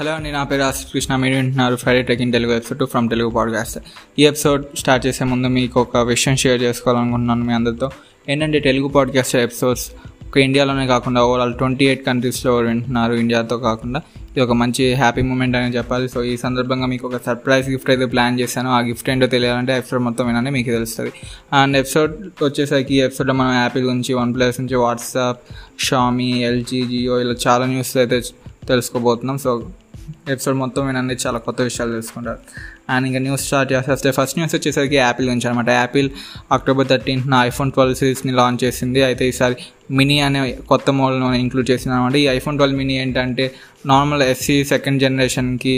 Hello అండి నా పేరు ఆశిష్ కృష్ణ. మీరు వింటున్నారు Friday tech Telugu episode from Telugu podcast ఈ ఎపిసోడ్ స్టార్ట్ చేసే ముందు మీకు ఒక విషయం షేర్ చేసుకోవాలనుకుంటున్నాను మీ అందరితో. ఏంటంటే తెలుగు పాడ్కాస్ట్ ఎపిసోడ్స్ ఒక ఇండియాలోనే కాకుండా ఓవరాల్ ట్వంటీ ఎయిట్ కంట్రీస్లో వింటున్నారు ఇండియాతో కాకుండా. ఇది ఒక మంచి హ్యాపీ మూమెంట్ అని చెప్పాలి. సో ఈ సందర్భంగా మీకు ఒక సర్ప్రైజ్ గిఫ్ట్ అయితే ప్లాన్ చేశాను. ఆ గిఫ్ట్ ఏంటో తెలియాలంటే ఎపిసోడ్ మొత్తం వినండి మీకు తెలుస్తుంది. అండ్ ఎపిసోడ్ వచ్చేసరికి ఈ ఎపిసోడ్లో మనం యాపిల్ గురించి వన్ ప్లస్ నుంచి వాట్సాప్ షామీ ఎల్జీ జియో ఇలా చాలా న్యూస్ అయితే తెలుసుకోబోతున్నాం. సో ఎపిసోడ్ మొత్తం వినండి చాలా కొత్త విషయాలు తెలుసుకుంటారు. అండ్ ఇంకా న్యూస్ స్టార్ట్ చేస్తే. ఫస్ట్ న్యూస్ వచ్చేసరికి యాపిల్ గురించి అనమాట యాపిల్ అక్టోబర్ థర్టీన్త్న ఐఫోన్ ట్వెల్వ్ సిరీస్ని లాంచ్ చేసింది. అయితే ఈసారి మినీ అనే కొత్త మోడల్ను ఇంక్లూడ్ చేసింది అనమాట ఈ ఐఫోన్ ట్వెల్వ్ మినీ ఏంటంటే నార్మల్ ఎస్సీ సెకండ్ జనరేషన్కి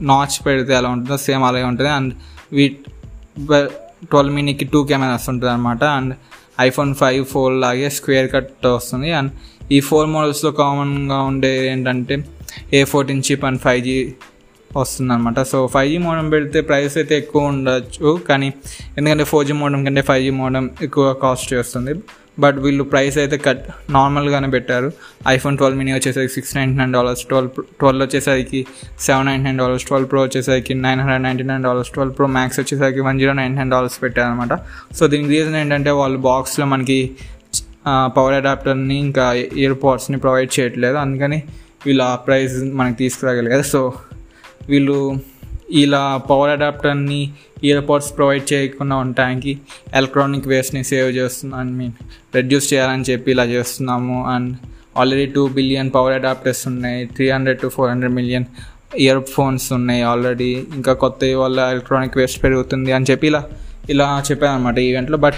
నాచ్ పెడితే ఎలా ఉంటుందో సేమ్ అలాగే ఉంటుంది. అండ్ వీ ట్వెల్వ్ మినీకి టూ కెమెరాస్ ఉంటుంది అనమాట అండ్ ఐఫోన్ ఫైవ్ ఫోర్ లాగే స్క్వేర్ కట్ వస్తుంది. అండ్ ఈ ఫోర్ మోడల్స్లో కామన్గా ఉండే ఏంటంటే A fourteen chip and five G వస్తుందన్నమాట. సో ఫైవ్ జీ మోడమ్ పెడితే ప్రైస్ అయితే ఎక్కువ ఉండొచ్చు కానీ ఎందుకంటే ఫోర్ జీ మోడమ్ కంటే ఫైవ్ జీ మోడమ్ ఎక్కువ కాస్ట్ చేస్తుంది. బట్ వీళ్ళు ప్రైస్ అయితే కట్ నార్మల్గానే పెట్టారు. ఐఫోన్ ట్వెల్వ్ మినీ వచ్చేసరికి six ninety nine dollars twelve twelve వచ్చేసరికి seven ninety nine dollars twelve pro వచ్చేసరికి nine hundred ninety nine dollars twelve pro max వచ్చేసరికి one zero nine nine dollars పెట్టారనమాట so దీనికి reason ఏంటంటే వాళ్ళు బాక్స్లో మనకి పవర్ అడాప్టర్ని ఇంకా ఇయర్ పాడ్స్ని ప్రొవైడ్ చేయట్లేదు. అందుకని వీళ్ళు ఆ ప్రైజ్ మనకి తీసుకురాగలిగారు సో వీళ్ళు ఇలా పవర్ అడాప్టర్ని ఇయర్ పాడ్స్ ప్రొవైడ్ చేయకుండా ఉండటానికి ఎలక్ట్రానిక్ వేస్ట్ని సేవ్ చేస్తున్నాం ఐ మీన్ రెడ్యూస్ చేయాలని చెప్పి ఇలా చేస్తున్నాము. And already two billion power adapters ఉన్నాయి. Three hundred to four hundred million ear phones ఉన్నాయి ఆల్రెడీ ఇంకా కొత్త వల్ల ఎలక్ట్రానిక్ వేస్ట్ పెరుగుతుంది అని చెప్పి ఇలా ఇలా చెప్పాను అనమాట ఈవెంట్లో బట్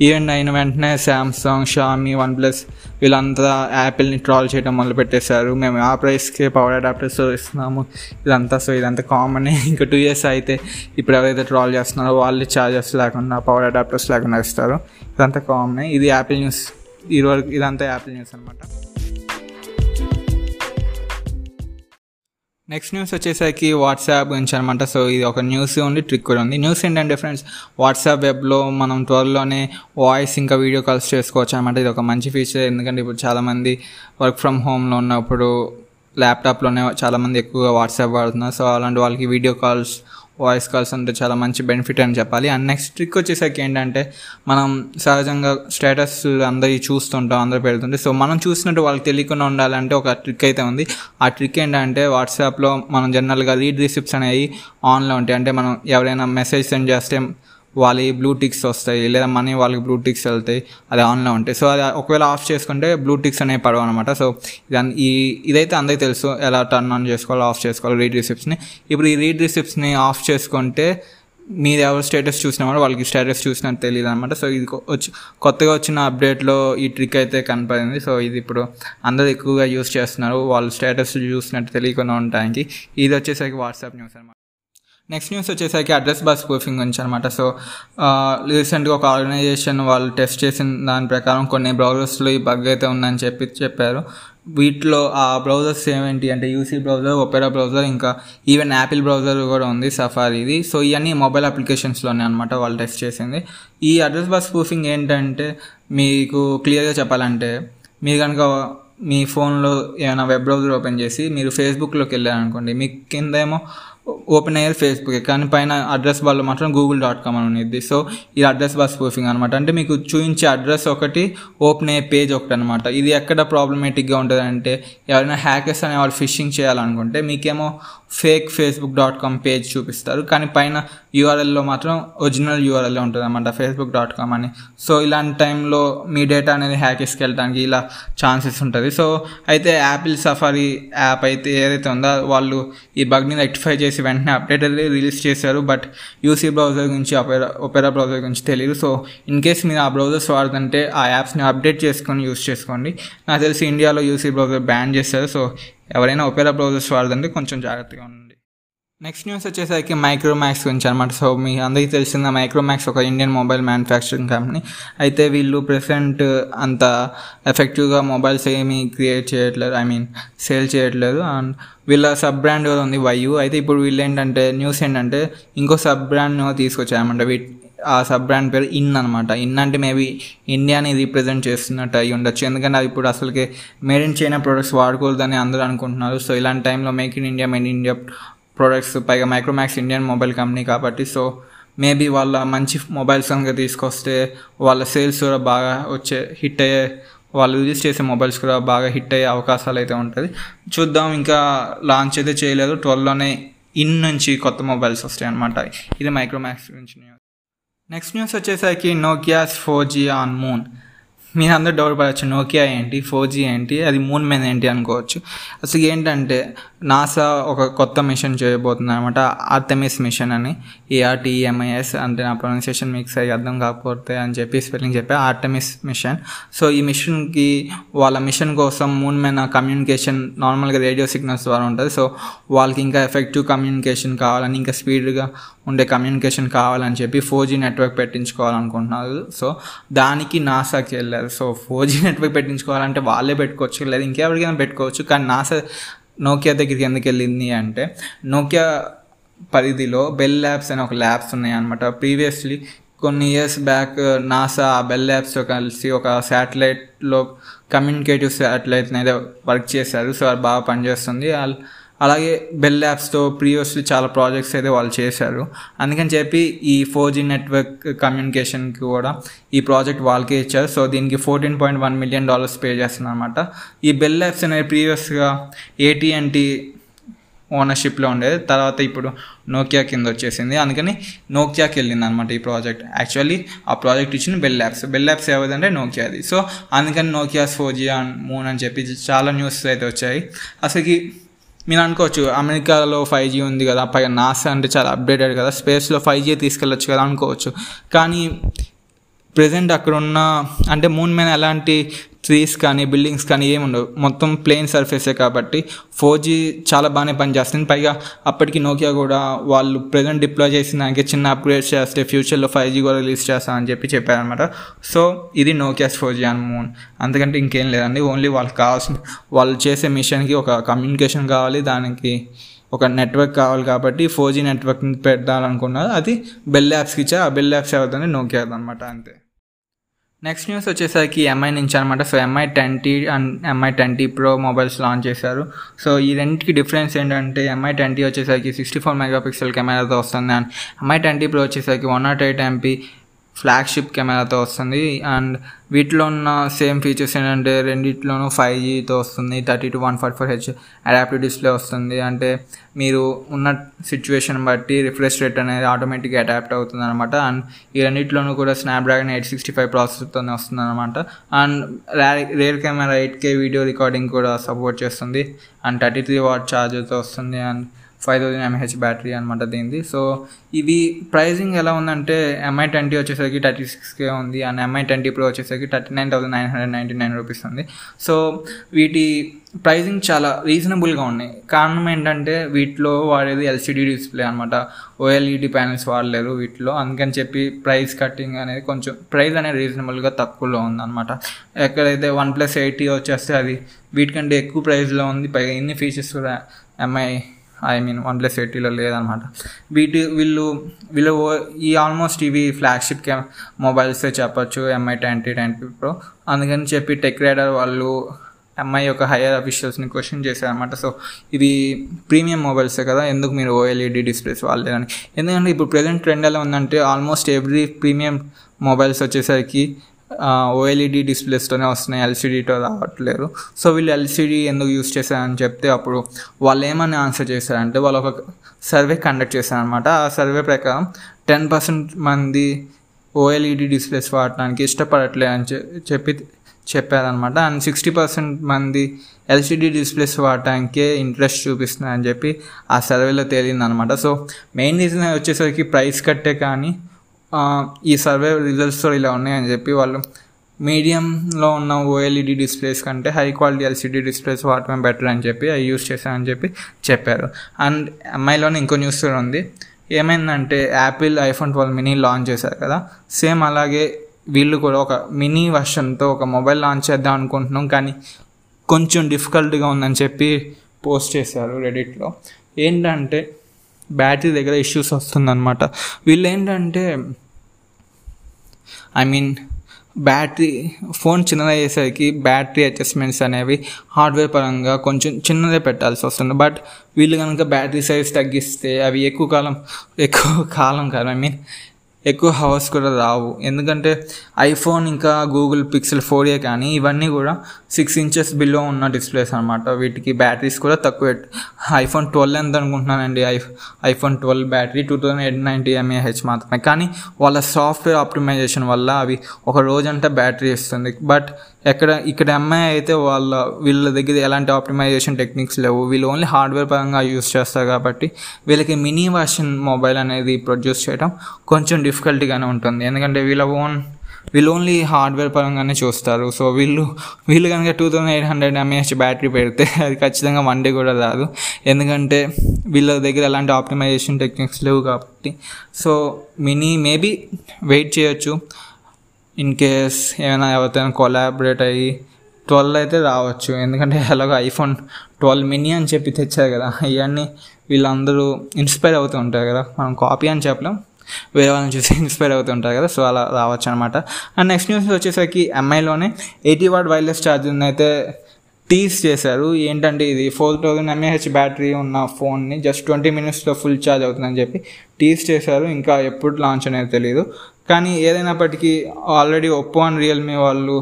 ఈవెంట్ అయిన వెంటనే శాంసంగ్ షామీ వన్ ప్లస్ వీళ్ళంతా యాపిల్ని ట్రాల్ చేయడం మొదలు పెట్టేశారు. మేము ఆ ప్రైస్కే పవర్ అడాప్టర్స్ ఇస్తున్నాము. ఇదంతా సో ఇదంతా కామన్. ఇంకా టూ ఇయర్స్ అయితే ఇప్పుడు ఎవరైతే ట్రాల్ చేస్తున్నారో వాళ్ళు ఛార్జెస్ లేకుండా పవర్ అడాప్టర్స్ లేకుండా ఇస్తారు. ఇదంతా కామన్. ఇది యాపిల్ న్యూస్. ఇది వరకు ఇదంతా యాపిల్ న్యూస్ అనమాట నెక్స్ట్ న్యూస్ వచ్చేసరికి వాట్సాప్ గురించి అనమాట సో ఇది ఒక న్యూస్ ఉంది ట్రిక్ కూడా ఉంది న్యూస్ ఏంటంటే ఫ్రెండ్స్ వాట్సాప్ వెబ్లో మనం త్వరలోనే వాయిస్ ఇంకా వీడియో కాల్స్ చేసుకోవచ్చు అనమాట ఇది ఒక మంచి ఫీచర్ ఎందుకంటే ఇప్పుడు చాలామంది వర్క్ ఫ్రమ్ హోమ్లో ఉన్నప్పుడు ల్యాప్టాప్లోనే చాలామంది ఎక్కువగా వాట్సాప్ వాడుతున్నారు. సో అలాంటి వాళ్ళకి వీడియో కాల్స్ వాయిస్ కాల్స్ అంటే చాలా మంచి బెనిఫిట్ అని చెప్పాలి. అండ్ నెక్స్ట్ ట్రిక్ వచ్చేసరికి ఏంటంటే మనం సహజంగా స్టేటస్ అందరి చూస్తుంటాం అందరూ పెడుతుంటే సో మనం చూసినట్టు వాళ్ళకి తెలియకుండా ఉండాలంటే ఒక ట్రిక్ అయితే ఉంది. ఆ ట్రిక్ ఏంటంటే వాట్సాప్లో మనం జనరల్గా రీడ్ రిసిప్ట్స్ అనేవి ఆన్లో ఉంటాయి. అంటే మనం ఎవరైనా మెసేజ్ సెండ్ చేస్తే వాళ్ళ బ్లూ టిక్స్ వస్తాయి లేదా మనీ వాళ్ళకి బ్లూ టిక్స్ వెళ్తాయి అది ఆన్లో ఉంటాయి. సో అది ఒకవేళ ఆఫ్ చేసుకుంటే బ్లూ టిక్స్ అనేవి పడవు అనమాట సో దాని ఈ ఇదైతే అందరికీ తెలుసు ఎలా టర్న్ ఆన్ చేసుకోవాలో ఆఫ్ చేసుకోవాలి రీడ్ రిసిప్ట్స్ని ఇప్పుడు ఈ రీడ్ రిసిప్ట్స్ని ఆఫ్ చేసుకుంటే మీరు ఎవరు స్టేటస్ చూసినా కూడా వాళ్ళకి స్టేటస్ చూసినట్టు తెలియదు అనమాట సో ఇది వచ్చి కొత్తగా వచ్చిన అప్డేట్లో ఈ ట్రిక్ అయితే కనపడింది. సో ఇది ఇప్పుడు అందరూ ఎక్కువగా యూస్ చేస్తున్నారు. వాళ్ళు స్టేటస్ చూసినట్టు తెలియకుండా ఉండడానికి ఇది వచ్చేసరికి వాట్సాప్ న్యూస్ అనమాట నెక్స్ట్ న్యూస్ వచ్చేసరికి అడ్రస్ బస్ ప్రూఫింగ్ గురించి అనమాట సో రీసెంట్గా ఒక ఆర్గనైజేషన్ వాళ్ళు టెస్ట్ చేసిన దాని ప్రకారం కొన్ని బ్రౌజర్స్లో ఈ బగ్ అయితే ఉందని చెప్పి చెప్పారు. వీటిలో ఆ బ్రౌజర్స్ ఏమేంటి అంటే యూసీ బ్రౌజర్ ఒపెరా బ్రౌజర్ ఇంకా ఈవెన్ యాపిల్ బ్రౌజర్ కూడా ఉంది సఫారీది సో ఇవన్నీ మొబైల్ అప్లికేషన్స్లోనే అనమాట వాళ్ళు టెస్ట్ చేసింది. ఈ అడ్రస్ బస్ ప్రూఫింగ్ ఏంటంటే మీకు క్లియర్గా చెప్పాలంటే మీరు కనుక మీ ఫోన్లో ఏమైనా వెబ్ బ్రౌజర్ ఓపెన్ చేసి మీరు ఫేస్బుక్లోకి వెళ్ళారనుకోండి మీకు కిందేమో ఏమో ఓపెన్ అయ్యేది ఫేస్బుక్ కానీ పైన అడ్రస్ బార్లో మాత్రం గూగుల్ డాట్ కామ్ అని ఉంది సో ఇది అడ్రస్ బార్ స్పూఫింగ్ అనమాట అంటే మీకు చూపించే అడ్రస్ ఒకటి ఓపెన్ అయ్యే పేజ్ ఒకటి అనమాట ఇది ఎక్కడ ప్రాబ్లమేటిక్గా ఉంటుంది అంటే ఎవరైనా హ్యాకర్స్ అనే వాళ్ళు ఫిషింగ్ చేయాలనుకుంటే మీకేమో fake Facebook dot com page చూపిస్తారు. కానీ పైన యూఆర్ఎల్లో మాత్రం ఒరిజినల్ యూఆర్ఎల్ ఉంటుంది అనమాట ఫేస్బుక్ డాట్ కామ్ అని. సో ఇలాంటి టైంలో మీ డేటా అనేది హ్యాకర్స్కి వెళ్ళడానికి ఇలా ఛాన్సెస్ ఉంటుంది. సో అయితే యాపిల్ సఫారీ యాప్ అయితే ఏదైతే ఉందో వాళ్ళు ఈ బగ్ని రెక్టిఫై చేసి వెంటనే అప్డేట్ అయితే రిలీజ్ చేశారు. బట్ యూసీ బ్రౌజర్ గురించి ఒపెరా ఒపెరా బ్రౌజర్ గురించి తెలియదు సో ఇన్ కేస్ మీరు ఆ బ్రౌజర్స్ వాడుతుంటే ఆ యాప్స్ని అప్డేట్ చేసుకొని యూస్ చేసుకోండి. నాకు తెలిసి ఇండియాలో యూసీ బ్రౌజర్ బ్యాన్ చేశారు. సో ఎవరైనా ఒపెరా బ్రౌజర్స్ వాడుతుంటే కొంచెం జాగ్రత్తగా ఉండండి. నెక్స్ట్ న్యూస్ వచ్చేసరికి మైక్రోమ్యాక్స్ గురించి అనమాట సో మీ అందరికీ తెలిసిన మైక్రోమ్యాక్స్ ఒక ఇండియన్ మొబైల్ మ్యానుఫ్యాక్చరింగ్ కంపెనీ అయితే వీళ్ళు ప్రెసెంట్ అంత ఎఫెక్టివ్గా మొబైల్స్ ఏమీ క్రియేట్ చేయట్లేదు. ఐ మీన్ సేల్ చేయట్లేదు. అండ్ వీళ్ళ సబ్ బ్రాండ్ ఉంది వైయు అయితే ఇప్పుడు వీళ్ళు ఏంటంటే న్యూస్ ఏంటంటే ఇంకో సబ్ బ్రాండ్ తీసుకొచ్చారన్నమాట. వీ ఆ సబ్ బ్రాండ్ పేరు ఇన్ అనమాట ఇన్ అంటే మేబీ ఇండియాని రీప్రజెంట్ చేస్తున్నట్టు అయి ఉండొచ్చు. ఎందుకంటే అది ఇప్పుడు అసలుకి మేడ్ ఇన్ చైనా ప్రొడక్ట్స్ వాడకూడదని అందరూ అనుకుంటున్నారు. సో ఇలాంటి టైంలో make in India made in India products పైగా మైక్రోమాక్స్ ఇండియన్ మొబైల్ కంపెనీ కాబట్టి సో మేబీ వాళ్ళ మంచి మొబైల్స్ కనుక తీసుకొస్తే వాళ్ళ సేల్స్ కూడా బాగా వచ్చే హిట్ అయ్యే వాళ్ళు రిలీజ్ చేసే మొబైల్స్ కూడా బాగా హిట్ అయ్యే అవకాశాలు అయితే ఉంటుంది. చూద్దాం ఇంకా లాంచ్ అయితే చేయలేదు. ట్వెల్వ్లోనే ఇన్ నుంచి కొత్త మొబైల్స్ వస్తాయి అనమాట ఇది మైక్రోమాక్స్ గురించి న్యూస్ నెక్స్ట్ న్యూస్ వచ్చేసరికి Nokia's four G on moon మీరు అందరూ డౌట్ పడవచ్చు నోకియా ఏంటి? ఫోర్ జీ ఏంటి? అది మూన్ మీద ఏంటి అనుకోవచ్చు. అసలు ఏంటంటే నాసా ఒక కొత్త మిషన్ చేయబోతుంది అనమాట ఆర్టమిస్ మిషన్ అని. ఏఆర్టీఎంఐఎస్ అంటే నా ప్రొనౌన్సియేషన్ మీకు సరిగ్గా అర్థం కాకపోతే అని చెప్పి స్పెల్లింగ్ చెప్పా ఆర్టమిస్ మిషన్ సో ఈ మిషన్కి వాళ్ళ మిషన్ కోసం మూన్ మీద కమ్యూనికేషన్ నార్మల్గా రేడియో సిగ్నల్స్ ద్వారా ఉంటుంది. సో వాళ్ళకి ఇంకా ఎఫెక్టివ్ కమ్యూనికేషన్ కావాలని ఇంకా స్పీడ్గా ఉండే కమ్యూనికేషన్ కావాలని చెప్పి ఫోర్ జీ నెట్వర్క్ పెట్టించుకోవాలనుకుంటున్నారు. సో దానికి నాసాకి వెళ్ళారు. సో ఫోర్ జీ నెట్వర్క్ పెట్టించుకోవాలంటే వాళ్ళే పెట్టుకోవచ్చు. లేదా ఇంకెవరికైనా పెట్టుకోవచ్చు. కానీ నాసా నోకియా దగ్గరికి ఎందుకు వెళ్ళింది అంటే నోకియా పరిధిలో బెల్ ల్యాబ్స్ అనే ఒక ల్యాబ్స్ ఉన్నాయన్నమాట. ప్రీవియస్లీ కొన్ని ఇయర్స్ బ్యాక్ నాసా ఆ బెల్ ల్యాబ్స్తో కలిసి ఒక శాటిలైట్లో కమ్యూనికేటివ్ శాటిలైట్ని అయితే వర్క్ చేశారు. సో అది బాగా పనిచేస్తుంది. అలాగే బెల్ ల్యాబ్స్తో ప్రీవియస్లీ చాలా ప్రాజెక్ట్స్ అయితే వాళ్ళు చేశారు. అందుకని చెప్పి ఈ ఫోర్ జీ నెట్వర్క్ కమ్యూనికేషన్కి కూడా ఈ ప్రాజెక్ట్ వాళ్ళకే ఇచ్చారు. సో దీనికి fourteen point one million dollars pay చేస్తున్నారు అనమాట ఈ బెల్ ల్యాబ్స్ అనేది ప్రీవియస్గా ఏటీఎన్టీ ఓనర్షిప్లో ఉండేది. తర్వాత ఇప్పుడు నోకియా కింద వచ్చేసింది. అందుకని నోకియాకి వెళ్ళింది అనమాట ఈ ప్రాజెక్ట్ యాక్చువల్లీ ఆ ప్రాజెక్ట్ ఇచ్చిన బెల్ యాప్స్ బెల్ యాప్స్ ఏవదంటే నోకియాది సో అందుకని Nokia four G and moon అని చెప్పి చాలా న్యూస్ అయితే వచ్చాయి. అసలుకి మీరు అనుకోవచ్చు అమెరికాలో ఫైవ్ జీ ఉంది కదా పైగా నాసా అంటే చాలా అప్డేటెడ్ కదా స్పేస్లో ఫైవ్ జీ తీసుకెళ్ళొచ్చు కదా అనుకోవచ్చు. కానీ ప్రజెంట్ అక్కడ ఉన్న అంటే మూన్ మీద ఎలాంటి ట్రీస్ కానీ బిల్డింగ్స్ కానీ ఏమి ఉండవు. మొత్తం ప్లెయిన్ సర్ఫేసే కాబట్టి ఫోర్ జీ చాలా బాగానే పనిచేస్తుంది. పైగా అప్పటికి నోకియా కూడా వాళ్ళు ప్రజెంట్ డిప్లాయ్ చేసిన చిన్న అప్గ్రేడ్ చేస్తే ఫ్యూచర్లో ఫైవ్ జీ కూడా రిలీజ్ చేస్తామని చెప్పి చెప్పారనమాట సో ఇది నోకియాస్ ఫోర్ జీ అని మూన్ అంతకంటే ఇంకేం లేదండి. ఓన్లీ వాళ్ళకి కావాల్సిన వాళ్ళు చేసే మిషన్కి ఒక కమ్యూనికేషన్ కావాలి. దానికి ఒక నెట్వర్క్ కావాలి కాబట్టి ఫోర్ జీ నెట్వర్క్ పెట్టాలనుకున్నారు అది బెల్ యాప్స్కి ఇచ్చా ఆ బెల్ యాప్స్ అవుతుంది నోకియాదనమాట అంతే. నెక్స్ట్ న్యూస్ వచ్చేసరికి ఎంఐ నుంచి అనమాట so Mi ten T and Mi ten T pro mobiles launch చేశారు. సో ఈ రెండింటికి డిఫరెన్స్ ఏంటంటే ఎంఐ టెన్ టీ వచ్చేసరికి సిక్స్టీ ఫోర్ మెగాపిక్సెల్ కెమెరాతో వస్తుంది. And Mi ten T pro వచ్చేసరికి one nought eight MP flagship కెమెరాతో వస్తుంది. అండ్ వీటిలో ఉన్న సేమ్ ఫీచర్స్ ఏంటంటే రెండిట్లోనూ ఫైవ్ జీతో వస్తుంది. Thirty to one forty four H adaptive display వస్తుంది. అంటే మీరు ఉన్న సిచ్యువేషన్ బట్టి రిఫ్రెష్ రేట్ అనేది ఆటోమేటిక్గా అడాప్ట్ అవుతుంది అనమాట అండ్ ఈ రెండిట్లోనూ కూడా స్నాప్డ్రాగన్ ఎయిట్ సిక్స్టీ ఫైవ్ ప్రాసెసర్తోనే వస్తుంది అనమాట and rear camera eight K video recording కూడా సపోర్ట్ చేస్తుంది. అండ్ థర్టీ త్రీ వాట్ ఛార్జర్తో వస్తుంది. And five thousand MH battery అనమాట దీనిది. సో ఇది ప్రైజింగ్ ఎలా ఉందంటే ఎంఐ ట్వంటీ వచ్చేసరికి థర్టీ సిక్స్కే ఉంది అండ్ ఎంఐ ట్వంటీ ప్రో వచ్చేసరికి thirty nine thousand nine hundred ninety nine rupees ఉంది. సో వీటి ప్రైజింగ్ చాలా రీజనబుల్గా ఉన్నాయి. కారణం ఏంటంటే వీటిలో వాడేది ఎల్సిడి డిస్ప్లే అనమాట ఓఎల్ఈడి ప్యానల్స్ వాడలేదు వీటిలో. అందుకని చెప్పి ప్రైస్ కట్టింగ్ అనేది కొంచెం ప్రైస్ అనేది రీజనబుల్గా తక్కువలో ఉందన్నమాట. ఎక్కడైతే వన్ ప్లస్ ఎయిటీ వచ్చేస్తే అది వీటికంటే ఎక్కువ ప్రైస్లో ఉంది. పైగా ఎన్ని ఫీచర్స్ కూడా Mi I mean one plus ఎయిటీలో లేదనమాట. వీటి వీళ్ళు వీళ్ళు ఈ ఆల్మోస్ట్ ఇవి ఫ్లాగ్షిప్ కె మొబైల్సే చెప్పచ్చు ఎంఐ ట్వంటీ ట్వంటీ ప్రో అందుకని చెప్పి టెక్ రైడర్ వాళ్ళు ఎంఐ యొక్క హైయర్ అఫీషియల్స్ని క్వశ్చన్ చేశారనమాట. సో ఇది ప్రీమియం మొబైల్సే కదా ఎందుకు మీరు ఓఎల్ఈడి డిస్ప్లేస్ వాళ్ళేదని ఎందుకంటే ఇప్పుడు ప్రజెంట్ ట్రెండ్ ఎలా ఉందంటే ఆల్మోస్ట్ ఎవ్రీ ప్రీమియం మొబైల్స్ వచ్చేసరికి ఓఎల్ఈడి డిస్ప్లేస్తోనే వస్తున్నాయి. ఎల్సిడీతో రావట్లేదు. సో వీళ్ళు ఎల్సిడి ఎందుకు యూస్ చేశారని చెప్తే అప్పుడు వాళ్ళు ఏమని ఆన్సర్ చేశారంటే వాళ్ళు ఒక సర్వే కండక్ట్ చేశారనమాట ఆ సర్వే ప్రకారం టెన్ పర్సెంట్ మంది ఓఎల్ఈడి డిస్ప్లేస్ వాడటానికి ఇష్టపడట్లేదు అని చెప్పి చెప్పారనమాట అండ్ సిక్స్టీ పర్సెంట్ మంది ఎల్సిడి డిస్ప్లేస్ వాడటానికే ఇంట్రెస్ట్ చూపిస్తున్నారని చెప్పి ఆ సర్వేలో తేలిందనమాట సో మెయిన్ రీజన్ వచ్చేసరికి ప్రైస్ కట్టే కానీ ఈ సర్వే రిజల్ట్స్తో ఇలా ఉన్నాయని చెప్పి వాళ్ళు మీడియంలో ఉన్న ఓఎల్ఈడి డిస్ప్లేస్ కంటే హై క్వాలిటీ ఎల్సిడి డిస్ప్లేస్ వాడటం బెటర్ అని చెప్పి అవి యూస్ చేశారని చెప్పి చెప్పారు. అండ్ ఎంఐలోనే ఇంకో న్యూస్ కూడా ఉంది. ఏమైందంటే Apple iPhone twelve mini launch చేశారు కదా. సేమ్ అలాగే వీళ్ళు కూడా ఒక మినీ వర్షన్తో ఒక మొబైల్ లాంచ్ చేద్దాం అనుకుంటున్నాం కానీ కొంచెం డిఫికల్ట్గా ఉందని చెప్పి పోస్ట్ చేశారు రెడిట్లో ఏంటంటే బ్యాటరీ దగ్గర ఇష్యూస్ వస్తుందన్నమాట. వీళ్ళు ఏంటంటే ఐ మీన్ బ్యాటరీ ఫోన్ చిన్నది అయ్యేసరికి బ్యాటరీ అడ్జస్ట్మెంట్స్ అనేవి హార్డ్వేర్ పరంగా కొంచెం చిన్నదే పెట్టాల్సి వస్తుంది. బట్ వీళ్ళు కనుక బ్యాటరీ సైజ్ తగ్గిస్తే అవి ఎక్కువ కాలం ఎక్కువ కాలం కాదు ఐ మీన్ ఎక్కువ హవర్స్ కూడా రావు. ఎందుకంటే ఐఫోన్ ఇంకా గూగుల్ పిక్సెల్ ఫోర్ ఏ కానీ ఇవన్నీ కూడా సిక్స్ ఇంచెస్ బిలో ఉన్న డిస్ప్లేస్ అనమాట వీటికి బ్యాటరీస్ కూడా తక్కువ. ఐఫోన్ ట్వెల్వ్ ఎంత అనుకుంటున్నానండి? I iPhone twelve battery two thousand eight ninety mAh మాత్రమే. కానీ వాళ్ళ సాఫ్ట్వేర్ ఆప్టిమైజేషన్ వల్ల అవి ఒక రోజంతా బ్యాటరీ ఇస్తుంది. బట్ ఎక్కడ ఇక్కడ ఎంఐ అయితే వాళ్ళ వీళ్ళ దగ్గర ఎలాంటి ఆప్టిమైజేషన్ టెక్నిక్స్ లేవు. వీళ్ళు ఓన్లీ హార్డ్వేర్ పరంగా యూస్ చేస్తారు కాబట్టి వీళ్ళకి మినీ వర్షన్ మొబైల్ అనేది ప్రొడ్యూస్ చేయడం కొంచెం డిఫికల్టీగానే ఉంటుంది. ఎందుకంటే వీళ్ళ ఓన్ వీళ్ళు ఓన్లీ హార్డ్వేర్ పరంగానే చూస్తారు. సో వీళ్ళు వీళ్ళు కనుక two thousand eight hundred mAh battery పెడితే అది ఖచ్చితంగా వన్ డే కూడా రాదు. ఎందుకంటే వీళ్ళ దగ్గర అలాంటి ఆప్టిమైజేషన్ టెక్నిక్స్ లేవు కాబట్టి. సో మినీ మేబీ వెయిట్ చేయొచ్చు. ఇన్ కేస్ ఏమైనా ఎవరితో కొలాబరేట్ అయ్యి ట్వెల్వ్ అయితే రావచ్చు. ఎందుకంటే ఎలాగో ఐఫోన్ ట్వెల్వ్ మినీ అని చెప్పి తెచ్చారు కదా. ఇవన్నీ వీళ్ళందరూ ఇన్స్పైర్ అవుతూ ఉంటారు కదా. మనం కాపీ అని చెప్పలేం. వేరే వాళ్ళని చూసి ఇన్స్పైర్ అవుతుంటారు కదా సో అలా రావచ్చు అనమాట అండ్ నెక్స్ట్ న్యూస్ వచ్చేసరికి ఎంఐలోనే ఎయిటీ వాట్ వైర్లెస్ ఛార్జర్ని అయితే టీస్ చేశారు. ఏంటంటే ఇది ఫోర్ థౌజండ్ ఎంఏహెచ్ బ్యాటరీ ఉన్న ఫోన్ని జస్ట్ ట్వంటీ మినిట్స్లో ఫుల్ ఛార్జ్ అవుతుందని చెప్పి టీస్ చేశారు. ఇంకా ఎప్పుడు లాంచ్ అనేది తెలియదు కానీ ఏదైనప్పటికీ ఆల్రెడీ ఒప్పో అండ్ రియల్మీ వాళ్ళు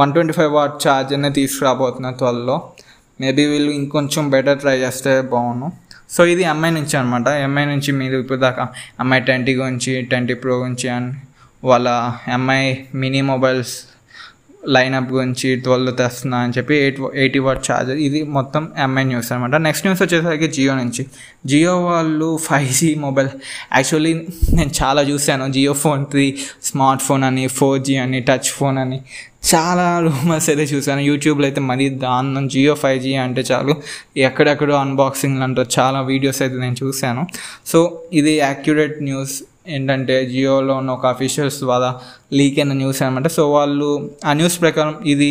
వన్ ట్వంటీ ఫైవ్ వాట్ ఛార్జర్నే తీసుకురాబోతున్నారు త్వరలో. మేబీ వీళ్ళు ఇంకొంచెం బెటర్ ట్రై చేస్తే బాగుండు. సో ఇది ఎంఐ నుంచి అనమాట ఎంఐ నుంచి మీరు ఇప్పుడు దాకా ఎంఐ ట్వంటీ గురించి ట్వంటీ ప్రో గురించి అండ్ వాళ్ళ ఎంఐ మినీ మొబైల్స్ లైనప్ గురించి ట్వెల్వ్ తెస్తున్నా అని చెప్పి ఎయిట్ ఎయిటీ వాట్ ఛార్జర్ ఇది మొత్తం ఎంఐ న్యూస్ అనమాట నెక్స్ట్ న్యూస్ వచ్చేసరికి జియో నుంచి. జియో వాళ్ళు ఫైవ్ జీ మొబైల్ యాక్చువల్లీ నేను చాలా చూశాను. Jio phone three smart phone అని ఫోర్ జీ అని టచ్ ఫోన్ అని. చాలా రూమర్స్ అయితే చూశాను. యూట్యూబ్లో అయితే మరీ దారుణం. జియో ఫైవ్ జీ అంటే చాలు. ఎక్కడెక్కడో అన్బాక్సింగ్లు అంటారు చాలా వీడియోస్ అయితే నేను చూశాను. సో ఇది యాక్యురేట్ న్యూస్ ఏంటంటే జియోలో ఉన్న ఒక అఫీషియల్స్ ద్వారా లీక్ అయిన న్యూస్ అనమాట సో వాళ్ళు ఆ న్యూస్ ప్రకారం ఇది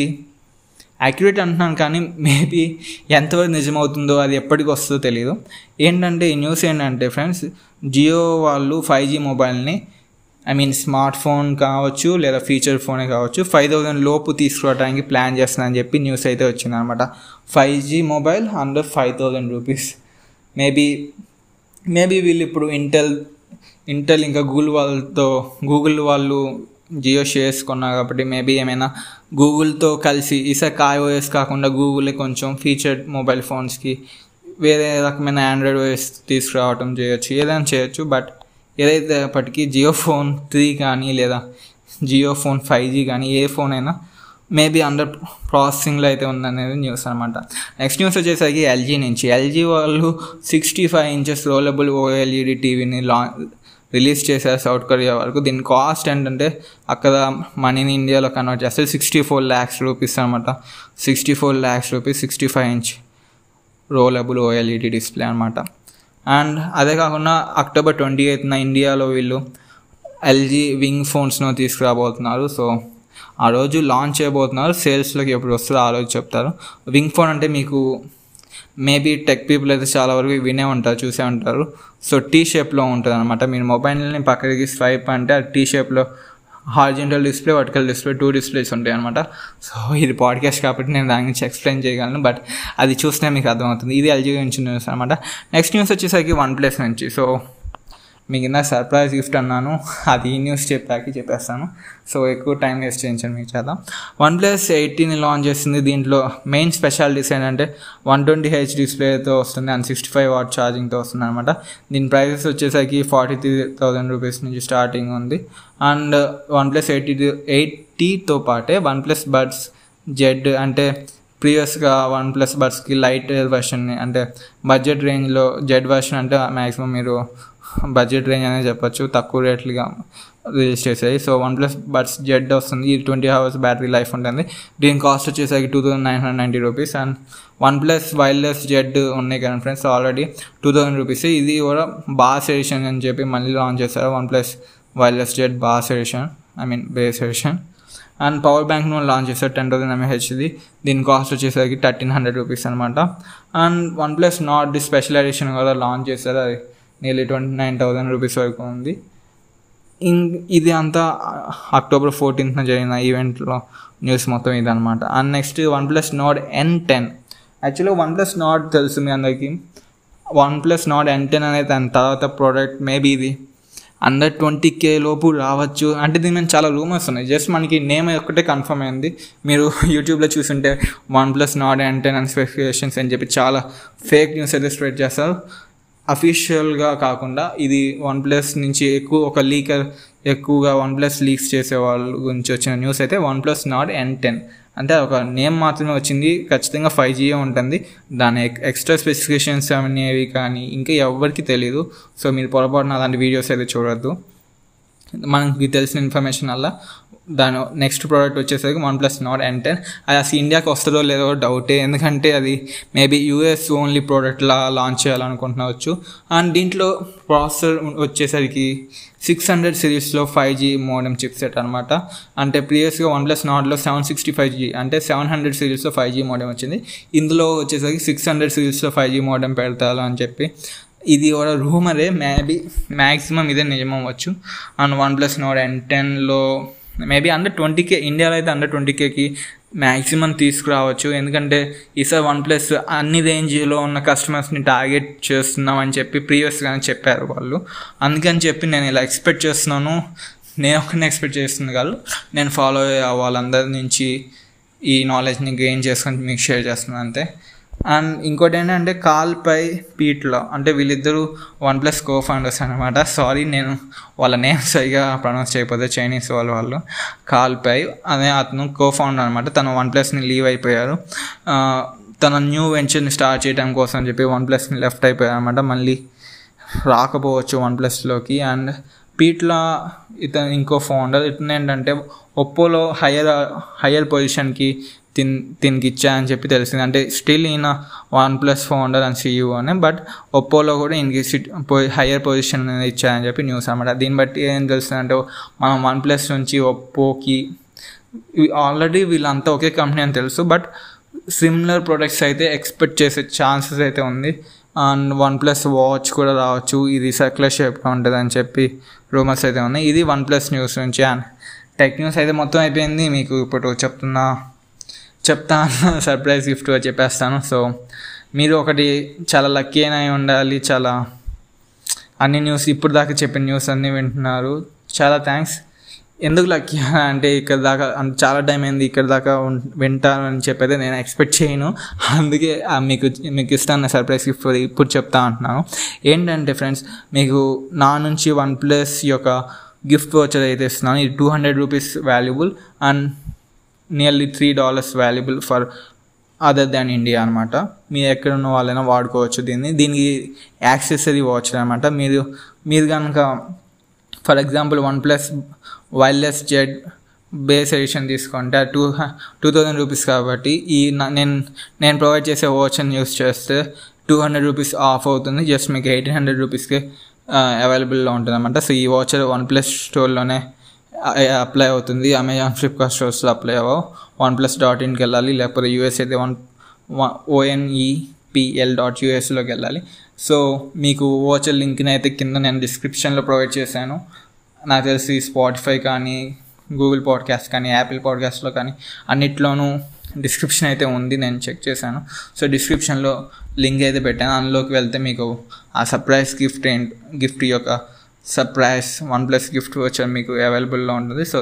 యాక్యురేట్ అంటున్నాను కానీ మేబీ ఎంతవరకు నిజమవుతుందో అది ఎప్పటికి వస్తుందో తెలియదు ఏంటంటే ఈ న్యూస్ ఏంటంటే ఫ్రెండ్స్ జియో వాళ్ళు ఫైవ్ జీ మొబైల్ని ఐ మీన్ స్మార్ట్ ఫోన్ కావచ్చు లేదా ఫీచర్ ఫోనే కావచ్చు ఫైవ్ థౌజండ్ లోపు తీసుకురావడానికి ప్లాన్ చేస్తున్నానని చెప్పి న్యూస్ అయితే వచ్చింది అనమాట five G mobile under five thousand rupees maybe maybe వీళ్ళు ఇప్పుడు ఇంటెల్ ఇంటెల్ ఇంకా గూగుల్ వాళ్ళతో గూగుల్ వాళ్ళు జియో షేర్స్ కొన్నారు కాబట్టి మేబీ ఏమైనా గూగుల్తో కలిసి ఈసారి ఐఓఎస్ కాకుండా గూగులే కొంచెం ఫీచర్డ్ మొబైల్ ఫోన్స్కి వేరే రకమైన ఆండ్రాయిడ్ ఓఎస్ తీసుకురావటం చేయొచ్చు ఏదైనా చేయొచ్చు బట్ ఏదైతే అప్పటికీ జియో ఫోన్ త్రీ కానీ లేదా జియో ఫోన్ ఫైవ్ జీ కానీ ఏ ఫోన్ అయినా మేబీ అండర్ ప్రాసెసింగ్లో అయితే ఉందనేది న్యూస్ అనమాట. నెక్స్ట్ న్యూస్ వచ్చేసరికి ఎల్జీ నుంచి. ఎల్జీ వాళ్ళు sixty five inches rollable OLED టీవీని లా రిలీజ్ చేశారు సౌత్ కొరియా వరకు. దీని కాస్ట్ ఏంటంటే అక్కడ మనీని ఇండియాలో కన్వర్ట్ చేస్తే సిక్స్టీ ఫోర్ ల్యాక్స్ రూపీస్ అనమాట sixty four lakhs rupees sixty five inch rollable OLED display అనమాట. అండ్ అదే కాకుండా అక్టోబర్ ట్వంటీ ఎయిత్న ఇండియాలో వీళ్ళు ఎల్జీ వింగ్ ఫోన్స్ను తీసుకురాబోతున్నారు. సో ఆ రోజు లాంచ్ చేయబోతున్నారు. సేల్స్లోకి ఎప్పుడు వస్తుందో ఆ రోజు చెప్తారు. వింగ్ ఫోన్ అంటే మీకు మేబీ టెక్ పీపుల్ అయితే చాలా వరకు వినే ఉంటారు చూసే ఉంటారు. సో టీ షేప్లో ఉంటుంది అనమాట మీరు మొబైల్ని పక్కకి స్వైప్ అంటే ఆ టీ షేప్లో horizontal display vertical display two displays ఉంటాయి అనమాట సో ఇది పాడ్కాస్ట్ కాబట్టి నేను దాని గురించి ఎక్స్ప్లెయిన్ చేయగలను బట్ అది చూస్తే మీకు అర్థమవుతుంది. ఇది ఎల్జీ గురించి న్యూస్ అనమాట నెక్స్ట్ న్యూస్ వచ్చేసరికి వన్ ప్లస్ నుంచి. సో మీకు ఇందాక సర్ప్రైజ్ గిఫ్ట్ అన్నాను. అది ఈ న్యూస్ చెప్పాక చెప్పేస్తాను. సో ఎక్కువ టైం వేస్ట్ చేయించండి మీకు చేద్దాం. వన్ ప్లస్ ఎయిటీని లాంచ్ చేస్తుంది దీంట్లో మెయిన్ స్పెషాలిటీస్ ఏంటంటే వన్ ట్వంటీ హెచ్ డిస్ప్లేతో వస్తుంది అండ్ సిక్స్టీ ఫైవ్ వాట్ ఛార్జింగ్తో వస్తుంది అనమాట దీని ప్రైసెస్ వచ్చేసరికి ఫార్టీ త్రీ థౌజండ్ రూపీస్ నుంచి స్టార్టింగ్ ఉంది. అండ్ వన్ ప్లస్ ఎయిటీ ఎయిటీతో పాటే వన్ ప్లస్ బడ్స్ జెడ్ అంటే ప్రీవియస్గా వన్ ప్లస్ బడ్స్కి లైట్ వెర్షన్ని అంటే బడ్జెట్ రేంజ్లో జెడ్ వెర్షన్ అంటే మ్యాక్సిమం మీరు బడ్జెట్ రేంజ్ అనేది చెప్పొచ్చు. తక్కువ రేట్లుగా రిలీజ్ చేసాయి so one plus buds Z వస్తుంది. ఇది ట్వంటీ అవర్స్ బ్యాటరీ లైఫ్ ఉంటుంది. దీని కాస్ట్ వచ్చేసరికి two thousand nine hundred ninety rupees. And one plus wireless Z ఉన్నాయి కదా friends. Already two thousand rupees. ఇది కూడా బాస్ ఎడిషన్ అని చెప్పి మళ్ళీ లాంచ్ చేస్తారు. One plus wireless Z boss edition. I mean base edition. And power bank బ్యాంక్ను launch చేస్తారు. టెన్ థౌసండ్ ఎంఏహెచ్ది దీని కాస్ట్ వచ్చేసరికి థర్టీన్ హండ్రెడ్ రూపీస్ అనమాట and one plus Nord the special edition కూడా లాంచ్ చేస్తారు. అది nearly twenty nine thousand rupees వరకు ఉంది. ఇం ఇది అంతా అక్టోబర్ ఫోర్టీన్త్న జరిగిన ఈవెంట్లో న్యూస్ మొత్తం ఇదనమాట and next one plus Nord N ten యాక్చువల్గా వన్ ప్లస్ నాడ్ తెలుసు మీ అందరికీ. One plus Nord N ten అనేది దాని తర్వాత ప్రోడక్ట్ మేబీ ఇది. అండర్ ట్వంటీ కే లోపు రావచ్చు. అంటే దీని మీద చాలా రూమర్స్ ఉన్నాయి. జస్ట్ మనకి నేమ్ ఒక్కటే కన్ఫర్మ్ అయింది. మీరు యూట్యూబ్లో చూసుంటే one plus Nord N ten and specifications అని చెప్పి చాలా ఫేక్ న్యూస్ అయితే స్ప్రెడ్ చేస్తారు. అఫీషియల్గా కాకుండా ఇది వన్ ప్లస్ నుంచి ఎక్కువ ఒక లీకర్ ఎక్కువగా వన్ ప్లస్ లీక్స్ చేసే వాళ్ళ గురించి వచ్చిన న్యూస్ అయితే one plus Nord N ten అంటే ఒక నేమ్ మాత్రమే వచ్చింది ఖచ్చితంగా ఫైవ్ జీయే ఉంటుంది. దాని ఎక్స్ట్రా స్పెసిఫికేషన్స్ అనేవి కానీ ఇంకా ఎవరికి తెలియదు సో మీరు పొరపాటున అలాంటి వీడియోస్ అయితే చూడొద్దు. మనకి తెలిసిన ఇన్ఫర్మేషన్ వల్ల దాని నెక్స్ట్ ప్రోడక్ట్ వచ్చేసరికి one plus Nord N ten అది అసలు ఇండియాకి వస్తుందో లేదో డౌటే ఎందుకంటే అది మేబీ యూఎస్ ఓన్లీ ప్రోడక్ట్లా లాంచ్ చేయాలనుకుంటున్నావచ్చు. అండ్ దీంట్లో ప్రాసెసర్ వచ్చేసరికి సిక్స్ హండ్రెడ్ సిరీస్లో five G modem chip set అనమాట అంటే ప్రీవియస్గా వన్ ప్లస్ నాట్లో సెవెన్ సిక్స్టీ ఫైవ్ జీ అంటే సెవెన్ హండ్రెడ్ సిరీస్లో ఫైవ్ జీ మోడమ్ వచ్చింది. ఇందులో వచ్చేసరికి సిక్స్ హండ్రెడ్ సిరీస్లో ఫైవ్ జీ మోడెమ్ పెడతారు అని చెప్పి. ఇది ఒక రూమరే మేబీ మ్యాక్సిమం ఇదే నిజమవ్వచ్చు. And one plus Nord N టెన్లో మేబీ అండర్ ట్వంటీ కే ఇండియాలో అయితే అండర్ ట్వంటీ కేకి మ్యాక్సిమం తీసుకురావచ్చు. ఎందుకంటే ఈసారి వన్ ప్లస్ అన్ని రేంజ్లో ఉన్న కస్టమర్స్ని టార్గెట్ చేస్తున్నాం అని చెప్పి ప్రీవియస్గానే చెప్పారు వాళ్ళు. అందుకని చెప్పి నేను ఇలా ఎక్స్పెక్ట్ చేస్తున్నాను. నేను ఒకరిని ఎక్స్పెక్ట్ చేస్తుంది కాదు నేను ఫాలో అయ్యే వాళ్ళందరి నుంచి ఈ నాలెడ్జ్ని గెయిన్ చేసుకొని మీకు షేర్ చేస్తున్నాను అంతే. అండ్ ఇంకోటి ఏంటంటే కాల్పై పీట్లో అంటే వీళ్ళిద్దరూ వన్ ప్లస్ కో ఫౌండర్స్ అనమాట సారీ నేను వాళ్ళ నేమ్ సరిగా ప్రొనౌన్స్ చేయకపోతే చైనీస్ వాళ్ళు వాళ్ళు. కాల్పై అనే అతను కో ఫౌండర్ అనమాట తను వన్ ప్లస్ని లీవ్ అయిపోయారు. తన న్యూ వెంచర్ని స్టార్ట్ చేయడం కోసం అని చెప్పి వన్ ప్లస్ని లెఫ్ట్ అయిపోయారు అనమాట మళ్ళీ రాకపోవచ్చు వన్ ప్లస్లోకి అండ్ పీట్లా ఇతను ఇంకో ఫౌండర్ ఇతను ఏంటంటే ఒప్పోలో హయ్యర్ హయ్యర్ పొజిషన్కి తిన్ దీనికి ఇచ్చా అని చెప్పి తెలిసింది. అంటే స్టిల్ ఈయన one plus founder and CEO అని బట్ ఒప్పోలో కూడా ఈయనకి సిట్ హయ్యర్ పొజిషన్ ఇచ్చా అని చెప్పి న్యూస్ అనమాట దీన్ని బట్టి ఏం తెలుస్తుంది అంటే మనం వన్ ప్లస్ నుంచి ఒప్పోకి ఆల్రెడీ వీళ్ళంతా ఒకే కంపెనీ అని తెలుసు బట్ సిమిలర్ ప్రొడక్ట్స్ అయితే ఎక్స్పెక్ట్ చేసే ఛాన్సెస్ అయితే ఉంది. అండ్ వన్ ప్లస్ వాచ్ కూడా రావచ్చు. ఇది సర్క్యులర్ షేప్లో ఉంటుంది అని చెప్పి రూమర్స్ అయితే ఉన్నాయి. ఇది వన్ ప్లస్ న్యూస్ నుంచి అండ్ టెక్ న్యూస్ అయితే మొత్తం అయిపోయింది. మీకు ఇప్పుడు చెప్తున్నా. చెప్తాను. సర్ప్రైజ్ గిఫ్ట్గా చెప్పేస్తాను. సో మీరు ఒకటి చాలా లక్కీ అయినా ఉండాలి. చాలా అన్ని న్యూస్ ఇప్పుడు దాకా చెప్పిన న్యూస్ అన్నీ వింటున్నారు. చాలా థ్యాంక్స్. ఎందుకు లక్కీ? అంటే ఇక్కడ దాకా చాలా టైం అయింది ఇక్కడ దాకా వింటాను అని చెప్పేది నేను ఎక్స్పెక్ట్ చేయను. అందుకే మీకు మీకు ఇస్తాను సర్ప్రైజ్ గిఫ్ట్ ఇప్పుడు చెప్తా అంటున్నాను. ఏంటంటే ఫ్రెండ్స్ మీకు నా నుంచి వన్ ప్లస్ యొక్క గిఫ్ట్ వచ్చేది అయితే ఇస్తున్నాను. ఇది two hundred rupees valuable. And nearly three dollars valuable for other than India అనమాట మీరు ఎక్కడున్న వాళ్ళైనా వాడుకోవచ్చు దీన్ని. దీనికి యాక్సెసరీ వాచ్ అనమాట మీరు మీరు కనుక for example one plus wireless Z base edition తీసుకుంటే టూ టూ థౌజండ్ రూపీస్ కాబట్టి ఈ నేను నేను ప్రొవైడ్ చేసే వాచ్ని యూస్ చేస్తే టూ హండ్రెడ్ రూపీస్ ఆఫ్ అవుతుంది. జస్ట్ మీకు ఎయిటీన్ హండ్రెడ్ రూపీస్కి అవైలబుల్లో ఉంటుంది అనమాట సో ఈ వాచ్ వన్ ప్లస్ స్టోర్లోనే అప్లై అవుతుంది. అమెజాన్ ఫ్లిప్కార్ట్ స్టోర్స్లో అప్లై అవ్వవు. వన్ ప్లస్ డాట్ ఇన్కి వెళ్ళాలి. లేకపోతే యూఎస్ అయితే వన్ ఓఎన్ఈపిఎల్ డాట్ యూఎస్లోకి వెళ్ళాలి. సో మీకు వాచర్ లింక్ని అయితే కింద నేను డిస్క్రిప్షన్లో ప్రొవైడ్ చేశాను. నాకు తెలిసి స్పాటిఫై కానీ గూగుల్ పాడ్కాస్ట్ కానీ యాపిల్ పాడ్కాస్ట్లో కానీ అన్నిట్లోనూ డిస్క్రిప్షన్ అయితే ఉంది. నేను చెక్ చేశాను. సో డిస్క్రిప్షన్లో లింక్ అయితే పెట్టాను. అందులోకి వెళ్తే మీకు ఆ సర్ప్రైజ్ గిఫ్ట్ ఏంటి గిఫ్ట్ యొక్క సర్ప్రైజ్ వన్ ప్లస్ గిఫ్ట్ వచ్చారు మీకు అవైలబుల్లో ఉంటుంది. సో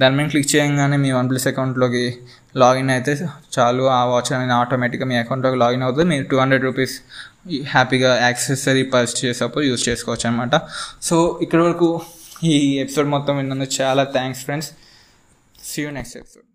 దాని మీద క్లిక్ చేయగానే మీ వన్ ప్లస్ అకౌంట్లోకి లాగిన్ అయితే చాలు. ఆ వాచ్ అనేది ఆటోమేటిక్గా మీ అకౌంట్లోకి లాగిన్ అవుతుంది. మీరు టూ హండ్రెడ్ రూపీస్ హ్యాపీగా యాక్సెసరీ పర్చేస్ చేసేటప్పుడు యూజ్ చేసుకోవచ్చు అనమాట సో ఇక్కడి వరకు ఈ ఎపిసోడ్ మొత్తం విన్నందుకు చాలా thanks friends see you next episode